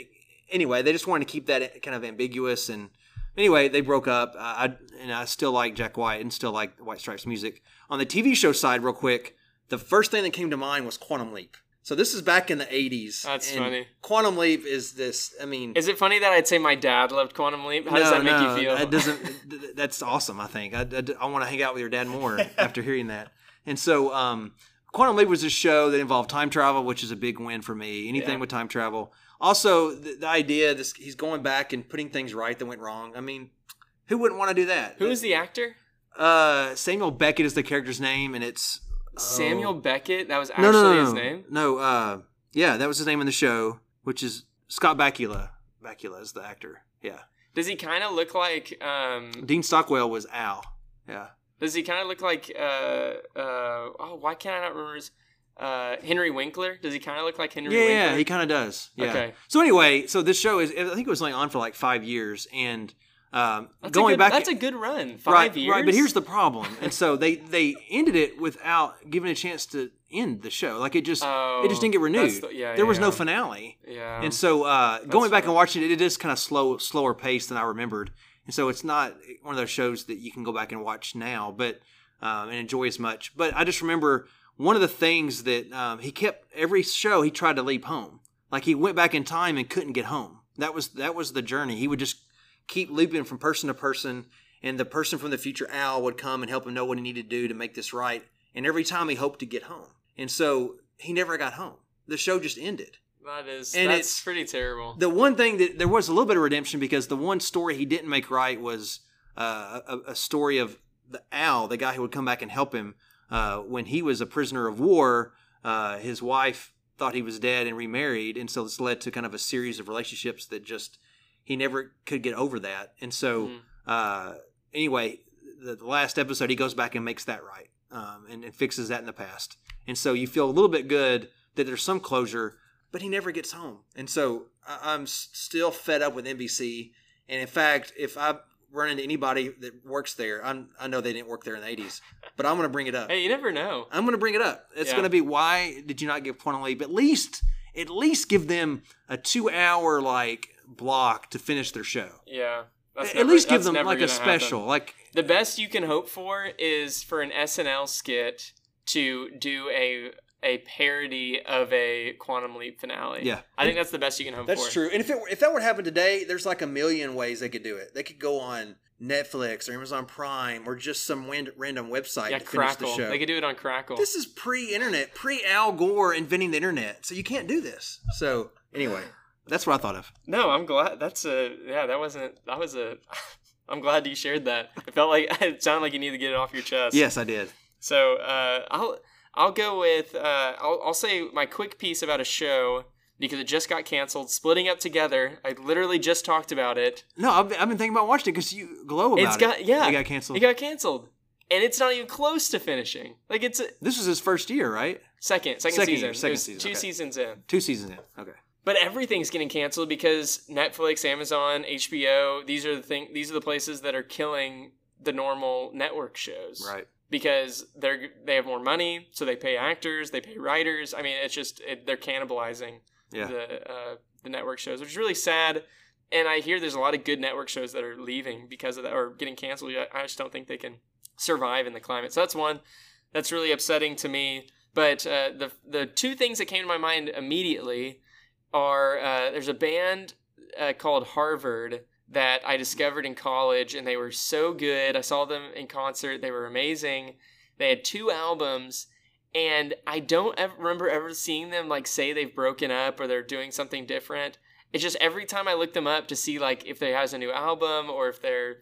anyway, they just wanted to keep that kind of ambiguous and. Anyway, they broke up. Uh, I and I still like Jack White and still like White Stripes music. On the TV show side, real quick, the first thing that came to mind was Quantum Leap. So this is back in the '80s. That's funny. Quantum Leap is this. I mean, Is it funny that I'd say my dad loved Quantum Leap? How does that make you feel? That doesn't. that's awesome. I think I, want to hang out with your dad more after hearing that. And so, um, Quantum Leap was a show that involved time travel, which is a big win for me. Anything Yeah. with time travel. Also, the, the idea this he's going back and putting things right that went wrong. I mean, who wouldn't want to do that? Who is the actor? Uh, Samuel Beckett is the character's name, and it's Samuel oh. Beckett. That was actually no, no, no, his name. No, uh, yeah, that was his name in the show, which is Scott Bakula. Bakula is the actor. Yeah, Does he kind of look like? Um, Dean Stockwell was Al. Yeah. does he kind of look like? Uh, uh, oh, why can't I not remember his? Uh, Henry Winkler. Does he kind of look like Henry Yeah, Winkler? yeah, he kind of does. Yeah. Okay. So anyway, so this show is I think it was only on for like five years, and um, That's going a good, back. That's a good run. Five right, years. right. But here's the problem, and so they they ended it without giving a chance to end the show. Like it just Oh, it just didn't get renewed. the- yeah, there was yeah, no finale. Yeah. And so uh, going back fair. and watching it, it is kind of slow, slower pace than I remembered. And so it's not one of those shows that you can go back and watch now, but um, and enjoy as much. But I just remember one of the things that um, he kept every show he tried to leap home. Like he went back in time and couldn't get home. That was that was the journey. He would just keep looping from person to person, and the person from the future Al would come and help him know what he needed to do to make this right. And every time he hoped to get home, and so he never got home. The show just ended. that is and that's it's- pretty terrible. The one thing that there was a little bit of redemption because the one story he didn't make right was uh, a, a story of the Al, the guy who would come back and help him uh, when he was a prisoner of war. Uh, his wife thought he was dead and remarried, and so this led to kind of a series of relationships that just he never could get over that. And so, Mhm. uh, anyway, the, the last episode he goes back and makes that right um, and, and fixes that in the past. And so you feel a little bit good that there's some closure, but he never gets home. And so I, I'm still fed up with NBC. And in fact, if I run into anybody that works there, I'm, I know they didn't work there in the 80s, but I'm going to bring it up. Hey, you never know. I'm going to bring it up. It's Yeah. going to be why did you not give Quantum Leap at least at least give them a two hour like block to finish their show. Yeah. That's at never- least give them like a gonna happen. special. Like The best you can hope for is for an SNL skit to do a a parody of a Quantum Leap finale. Yeah. I think that's the best you can hope That's for. That's true. And if it if that were to happen today, there's like a million ways they could do it. They could go on Netflix or Amazon Prime or just some wan- random website Yeah, to finish the show. They could do it on Crackle. this is pre-internet, pre Al Gore inventing the internet, so you can't do this. So anyway, that's what I thought of. No, I'm glad. That's a yeah. That wasn't. That was a. I'm glad you shared that. It felt like it sounded like you needed to get it off your chest. Yes, I did. So uh, I'll I'll go with uh, I'll I'll say my quick piece about a show because it just got canceled. Splitting up together. I literally just talked about it. No, I've, I've been thinking about watching it because you glow about It's it. got yeah. it got canceled. It got canceled, and it's not even close to finishing. Like it's a this was his first year, right? second second, Second season. year, second season, Two okay. seasons in. Two seasons in. Okay. But everything's getting canceled because Netflix, Amazon, HBO, these are the thing these are the places that are killing the normal network shows. Right. Because they're they have more money, so they pay actors, they pay writers. I mean, it's just it, they're cannibalizing Yeah. the uh, the network shows, which is really sad. And I hear there's a lot of good network shows that are leaving because of that or getting canceled. I I just don't think they can survive in the climate. So that's one that's really upsetting to me. But uh, the the two things that came to my mind immediately are uh, there's a band uh, called Harvard that I discovered in college, and they were so good. I saw them in concert; they were amazing. They had two albums, and I don't ever remember ever seeing them like say they've broken up or they're doing something different. It's just every time I look them up to see like if they has a new album or if they're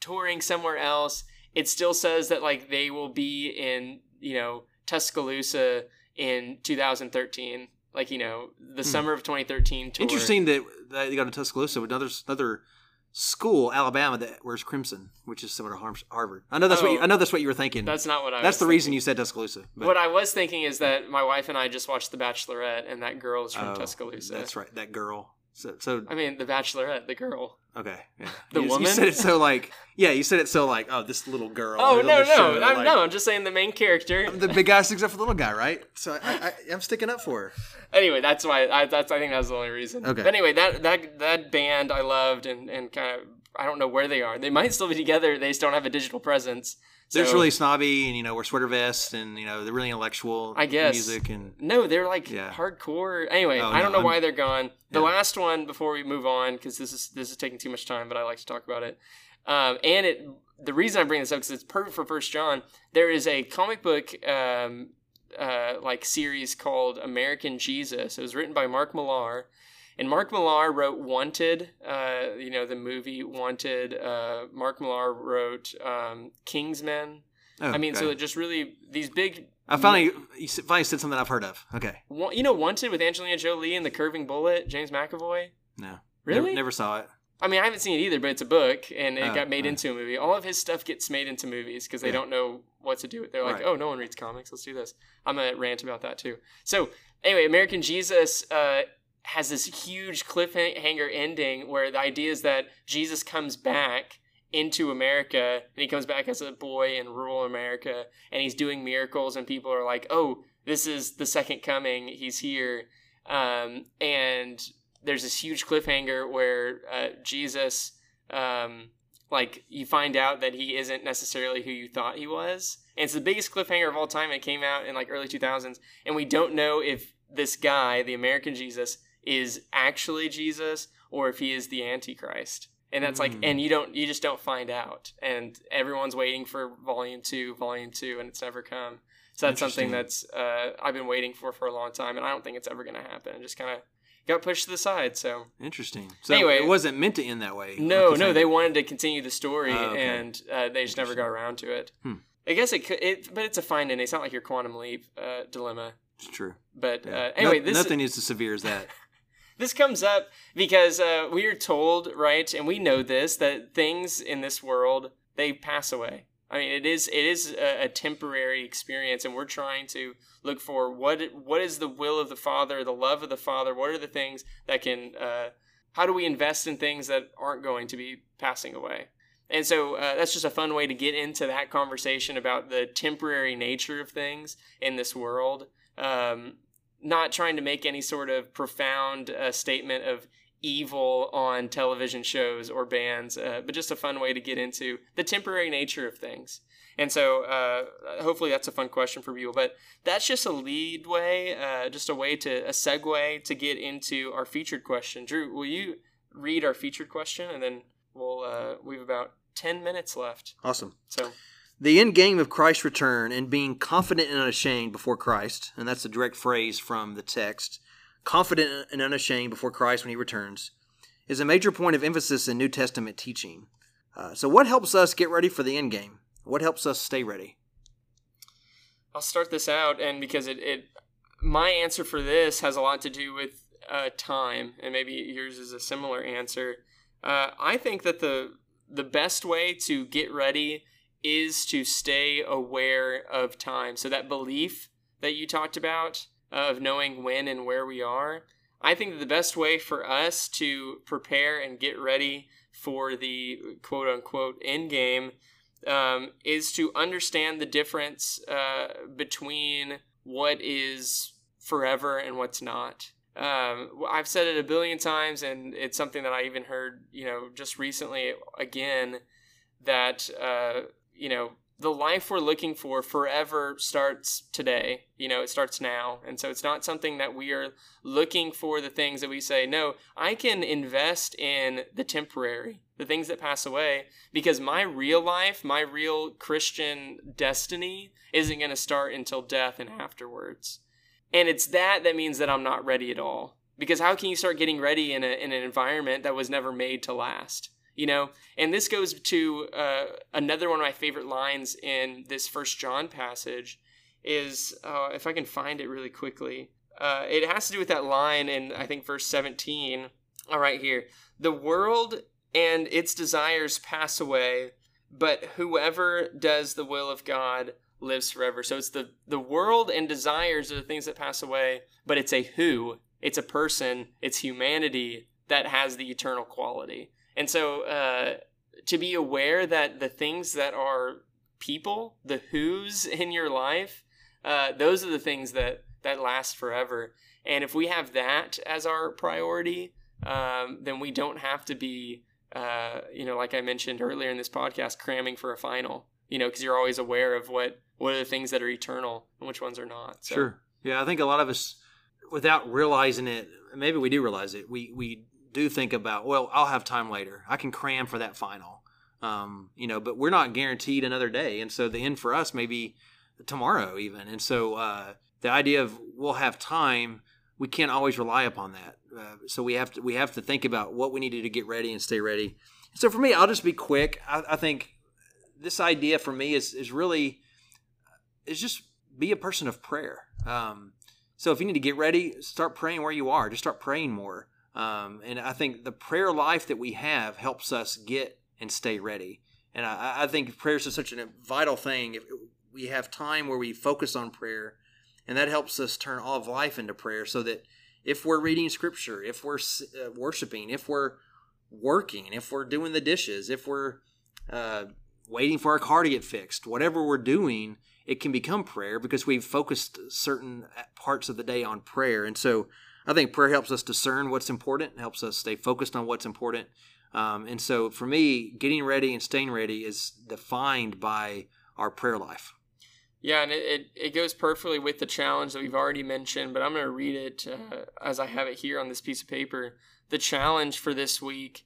touring somewhere else, it still says that like they will be in you know Tuscaloosa in 2013. Like you know the hmm. summer of 2013 tour. Interesting that, they got to Tuscaloosa. Another another school, Alabama, that wears crimson, which is similar to Harvard. I know that's what you, Oh. I know that's what you were thinking. That's not what I. That's was the thinking. reason you said Tuscaloosa. but- What I was thinking is that my wife and I just watched The Bachelorette, and that girl is from Oh, Tuscaloosa. That's right, that girl. So, so I mean, The Bachelorette, the girl. okay, yeah. The you, You woman? said it so like, yeah, you said it so like, oh, this little girl. Oh no, oh, no, show, I'm, like- no! I'm just saying the main character. The big guy sticks up for the little guy, right? So I, I, I'm sticking up for her. anyway, that's why I that's I think that's the only reason. Okay. But anyway, that that that band I loved and and kind of I don't know where they are. They might still be together. They just don't have a digital presence. They're just really snobby, and you know, wear sweater vests, and you know, they're really intellectual. I guess. music and No, they're like Yeah. hardcore. Anyway, Oh, I don't no, know why I'm- they're gone. The Yeah. last one before we move on, because this is this is taking too much time, but I like to talk about it. Um, and it the reason I bring this up because it's perfect for First John. There is a comic book um, uh, like series called American Jesus. It was written by Mark Millar. And Mark Millar wrote Wanted, uh, you know, the movie Wanted. Uh, Mark Millar wrote um, Kingsman. oh, I mean, so okay. it just really, these big I finally you finally said something I've heard of. Okay, You know, Wanted with Angelina Jolie and the curving bullet, James McAvoy. no, Really? never, never saw it. I mean, I haven't seen it either, but it's a book and it Oh, got made right. into a movie. All of his stuff gets made into movies because they Yeah. don't know what to do. With it. They're like, Right. oh, no one reads comics. Let's do this. I'm gonna rant about that too. So anyway, American Jesus uh, has this huge cliffhanger ending where the idea is that Jesus comes back into America and he comes back as a boy in rural America and he's doing miracles and people are like, oh, this is the second coming. He's here. Um, and there's this huge cliffhanger where uh, Jesus, um, like, you find out that he isn't necessarily who you thought he was. And it's the biggest cliffhanger of all time. It came out in like early 2000s. And we don't know if this guy, the American Jesus, is actually Jesus or if he is the Antichrist. And that's like, Mm. and you don't, you just don't find out. And everyone's waiting for volume two, volume two, and it's never come. So that's something that's uh, I've been waiting for for a long time, and I don't think it's ever going to happen. It just kind of got pushed to the side. So Interesting. So Anyway- it wasn't meant to end that way. no, no, they wanted to continue the story, Oh, okay. and uh, they just never got around to it. Hmm. I guess it could, it, but it's a fine ending. It's not like your quantum leap uh, dilemma. It's true. But Yeah. uh, anyway, No- this nothing is as severe as that. this comes up because uh, we are told, right, and we know this that things in this world they pass away. I mean, it is it is a, a temporary experience, and we're trying to look for what what is the will of the Father, the love of the Father. What are the things that can? Uh, how do we invest in things that aren't going to be passing away? And so uh, that's just a fun way to get into that conversation about the temporary nature of things in this world. Um, not trying to make any sort of profound uh, statement of evil on television shows or bands, uh, but just a fun way to get into the temporary nature of things. And so, uh, hopefully, that's a fun question for people. But that's just a lead way, uh, just a way to a segue to get into our featured question. Drew, will you read our featured question, and then we'll uh, we have about ten minutes left. Awesome. So, The end game of Christ's return and being confident and unashamed before Christ, and that's a direct phrase from the text, confident and unashamed before Christ when he returns, is a major point of emphasis in New Testament teaching. Uh, so, what helps us get ready for the end game? What helps us stay ready? I'll start this out, and because it, it my answer for this has a lot to do with uh, time, and maybe yours is a similar answer. Uh, I think that the the best way to get ready is to stay aware of time. So that belief that you talked about of knowing when and where we are, I think the best way for us to prepare and get ready for the quote unquote end game um, is to understand the difference uh, between what is forever and what's not. Um, I've said it a billion times, and it's something that I even heard, you know, just recently again, that uh, you know the life we're looking for forever starts today. You know, it starts now, and so it's not something that we are looking for. The things that we say, no, I can invest in the temporary, the things that pass away, because my real life, my real Christian destiny, isn't going to start until death and afterwards. And it's that that means that I'm not ready at all. Because how can you start getting ready in, a, in an environment that was never made to last? You know, and this goes to uh, another one of my favorite lines in this First John passage is uh, if I can find it really quickly. uh, it has to do with that line in I think verse 17. All right, here. The world and its desires pass away, but whoever does the will of God lives forever. So it's the the world and desires are the things that pass away, but it's a who, it's a person, it's humanity that has the eternal quality. And so uh, to be aware that the things that are people, the who's in your life, uh, those are the things that that last forever. And if we have that as our priority, um, then we don't have to be, uh, you know, like I mentioned earlier in this podcast, cramming for a final. You know, because you're always aware of what what are the things that are eternal and which ones are not. So. Sure. Yeah, I think a lot of us, without realizing it, maybe we do realize it. We we do think about, well, I'll have time later. I can cram for that final. Um, you know, but we're not guaranteed another day, and so the end for us may be tomorrow even. And so uh, the idea of we'll have time, we can't always rely upon that. Uh, so we have to we have to think about what we need to, to get ready and stay ready. So for me, I'll just be quick. I, I think this idea for me is is really is just be a person of prayer. Um, so if you need to get ready, start praying where you are. Just start praying more. Um, and I think the prayer life that we have helps us get and stay ready. And I, I think prayer is such a vital thing. If we have time where we focus on prayer, and that helps us turn all of life into prayer so that if we're reading scripture, if we're uh, worshiping, if we're working, if we're doing the dishes, if we're uh, waiting for our car to get fixed, whatever we're doing, it can become prayer because we've focused certain parts of the day on prayer. And so I think prayer helps us discern what's important, helps us stay focused on what's important. Um, and so for me, getting ready and staying ready is defined by our prayer life. Yeah, and it, it, it goes perfectly with the challenge that we've already mentioned, but I'm going to read it uh, as I have it here on this piece of paper. The challenge for this week.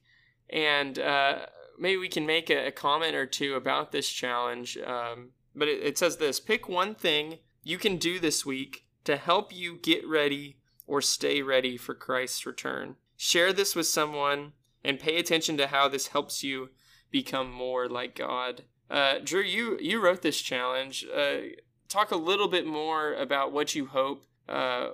And uh, maybe we can make a, a, comment or two about this challenge. Um, but it, it says this pick one thing you can do this week to help you get ready or stay ready for Christ's return. Share this with someone and pay attention to how this helps you become more like God. Uh, Drew, you, you wrote this challenge. Uh, talk a little bit more about what you hope uh,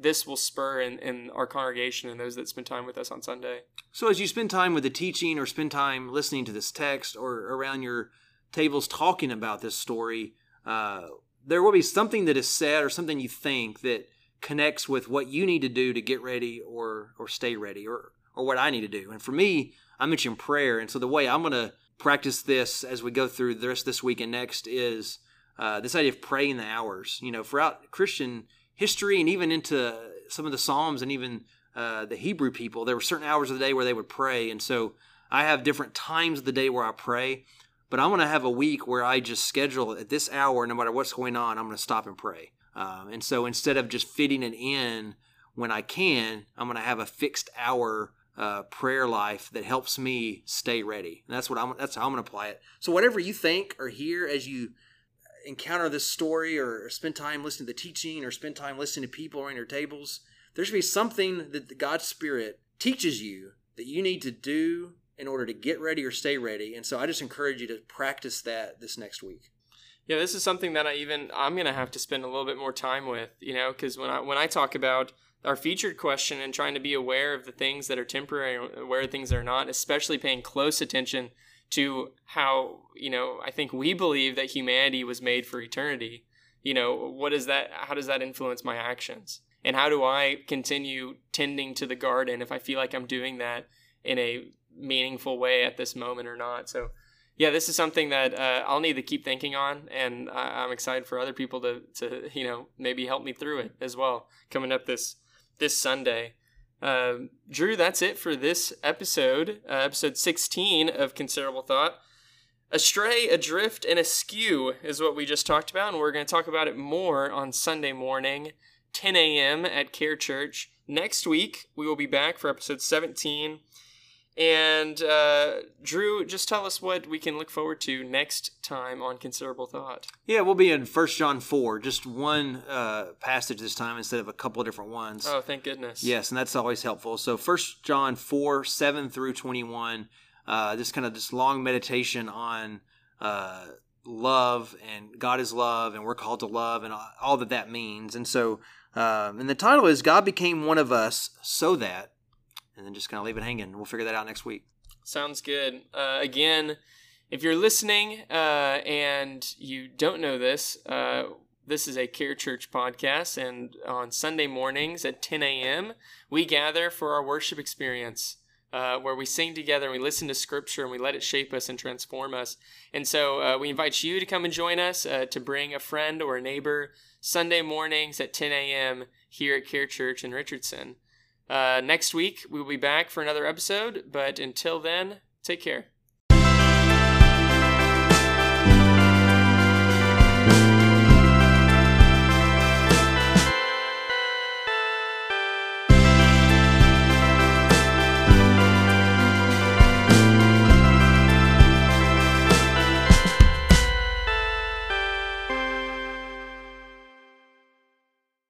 this will spur in, in our congregation and those that spend time with us on Sunday. So, as you spend time with the teaching or spend time listening to this text or around your tables talking about this story, uh, there will be something that is said or something you think that connects with what you need to do to get ready or or stay ready or or what I need to do. And for me, I mentioned prayer, and so the way I'm going to practice this as we go through the rest this week and next is uh, this idea of praying the hours. You know, throughout Christian history and even into some of the Psalms and even uh, the Hebrew people, there were certain hours of the day where they would pray, and so I have different times of the day where I pray. But I'm going to have a week where I just schedule at this hour, no matter what's going on, I'm going to stop and pray. Um, and so instead of just fitting it in when I can, I'm going to have a fixed hour uh, prayer life that helps me stay ready. And that's what I'm. That's how I'm going to apply it. So whatever you think or hear as you encounter this story, or, or spend time listening to the teaching, or spend time listening to people around your tables, there should be something that the God's Spirit teaches you that you need to do in order to get ready or stay ready. And so I just encourage you to practice that this next week. Yeah, this is something that I even I'm gonna have to spend a little bit more time with, you know, because when I when I talk about our featured question and trying to be aware of the things that are temporary, aware of things that are not, especially paying close attention to how you know I think we believe that humanity was made for eternity. You know, what is that? How does that influence my actions? And how do I continue tending to the garden if I feel like I'm doing that in a meaningful way at this moment or not? So yeah, this is something that uh, I'll need to keep thinking on, and I- am excited for other people to, to you know maybe help me through it as well. Coming up this this Sunday, uh, Drew, that's it for this episode, uh, episode 16 of Considerable Thought. Astray, adrift, and askew is what we just talked about, and we're going to talk about it more on Sunday morning, 10 a.m. at Care Church. Next week, we will be back for episode 17 and uh, Drew, just tell us what we can look forward to next time on Considerable Thought. Yeah, we'll be in First John 4, just one uh, passage this time instead of a couple of different ones. Oh, thank goodness. Yes, and that's always helpful. So First John 4, 7 through 21, uh, this kind of this long meditation on uh, love and God is love and we're called to love and all that that means. And so, um, and the title is God became one of us so that, and then just kind of leave it hanging. We'll figure that out next week. Sounds good. Uh, again, if you're listening uh, and you don't know this, uh, this is a Care Church podcast, and on Sunday mornings at 10 a.m., we gather for our worship experience. Uh, where we sing together and we listen to scripture and we let it shape us and transform us. And so uh, we invite you to come and join us uh, to bring a friend or a neighbor Sunday mornings at 10 a.m. here at Care Church in Richardson. Uh, next week, we'll be back for another episode, but until then, take care.